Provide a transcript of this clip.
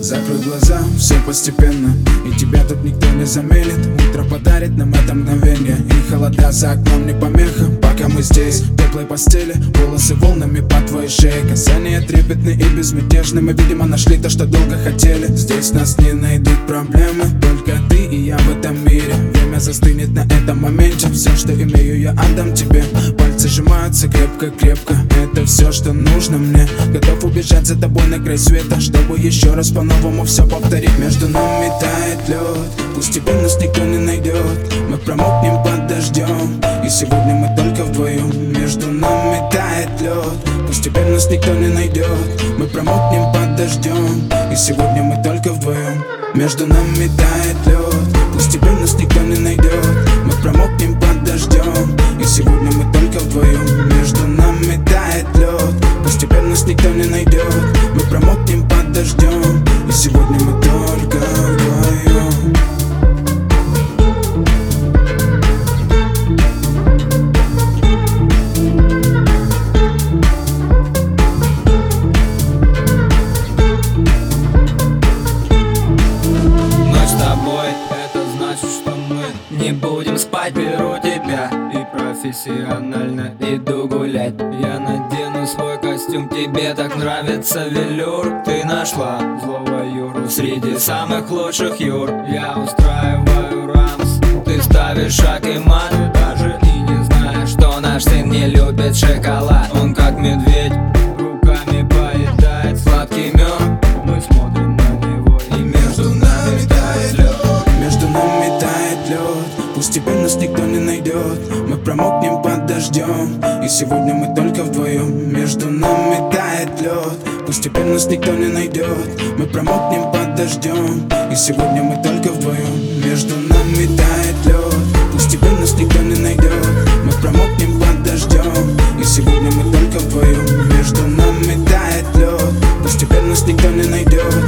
Закрой глаза, все постепенно. И тебя тут никто не заменит Утро подарит нам это мгновение. И холода за окном не помеха. Пока мы здесь, постели. Волосы волнами по твоей шее. Касания трепетны и безмятежны. Мы, видимо, нашли то, что долго хотели. Здесь нас не найдут проблемы. Только ты и я в этом мире. Время застынет на этом моменте. Все, что имею, я отдам тебе. Пальцы сжимаются крепко-крепко Это все, что нужно мне. Готов убежать за тобой на край света. Чтобы еще раз по-новому все повторить. Между нами тает лед Пусть теперь нас никто не найдет Мы промокнем под дождем И сегодня мы только вдвоем тает лед. Пусть теперь нас никто не найдет. Мы промокнем под дождем. И сегодня мы только вдвоем. Между нами тает лед не будем спать Беру тебя. И профессионально иду гулять. Я надену свой костюм, тебе так нравится велюр. Ты нашла злого Юру среди самых лучших Юр. Я устраиваю рамс, ты ставишь шаг и мат теперь нас никто не найдет. Мы промокнем под дождем. И сегодня мы только вдвоем. Между нами тает лед. Пусть теперь нас никто не найдет. Мы промокнем под дождем. И сегодня мы только вдвоем. Между нами тает лед. Пусть теперь нас никто не найдет. Мы промокнем под дождем. И сегодня мы только вдвоем. Между нами тает лед. Пусть теперь нас никто не найдет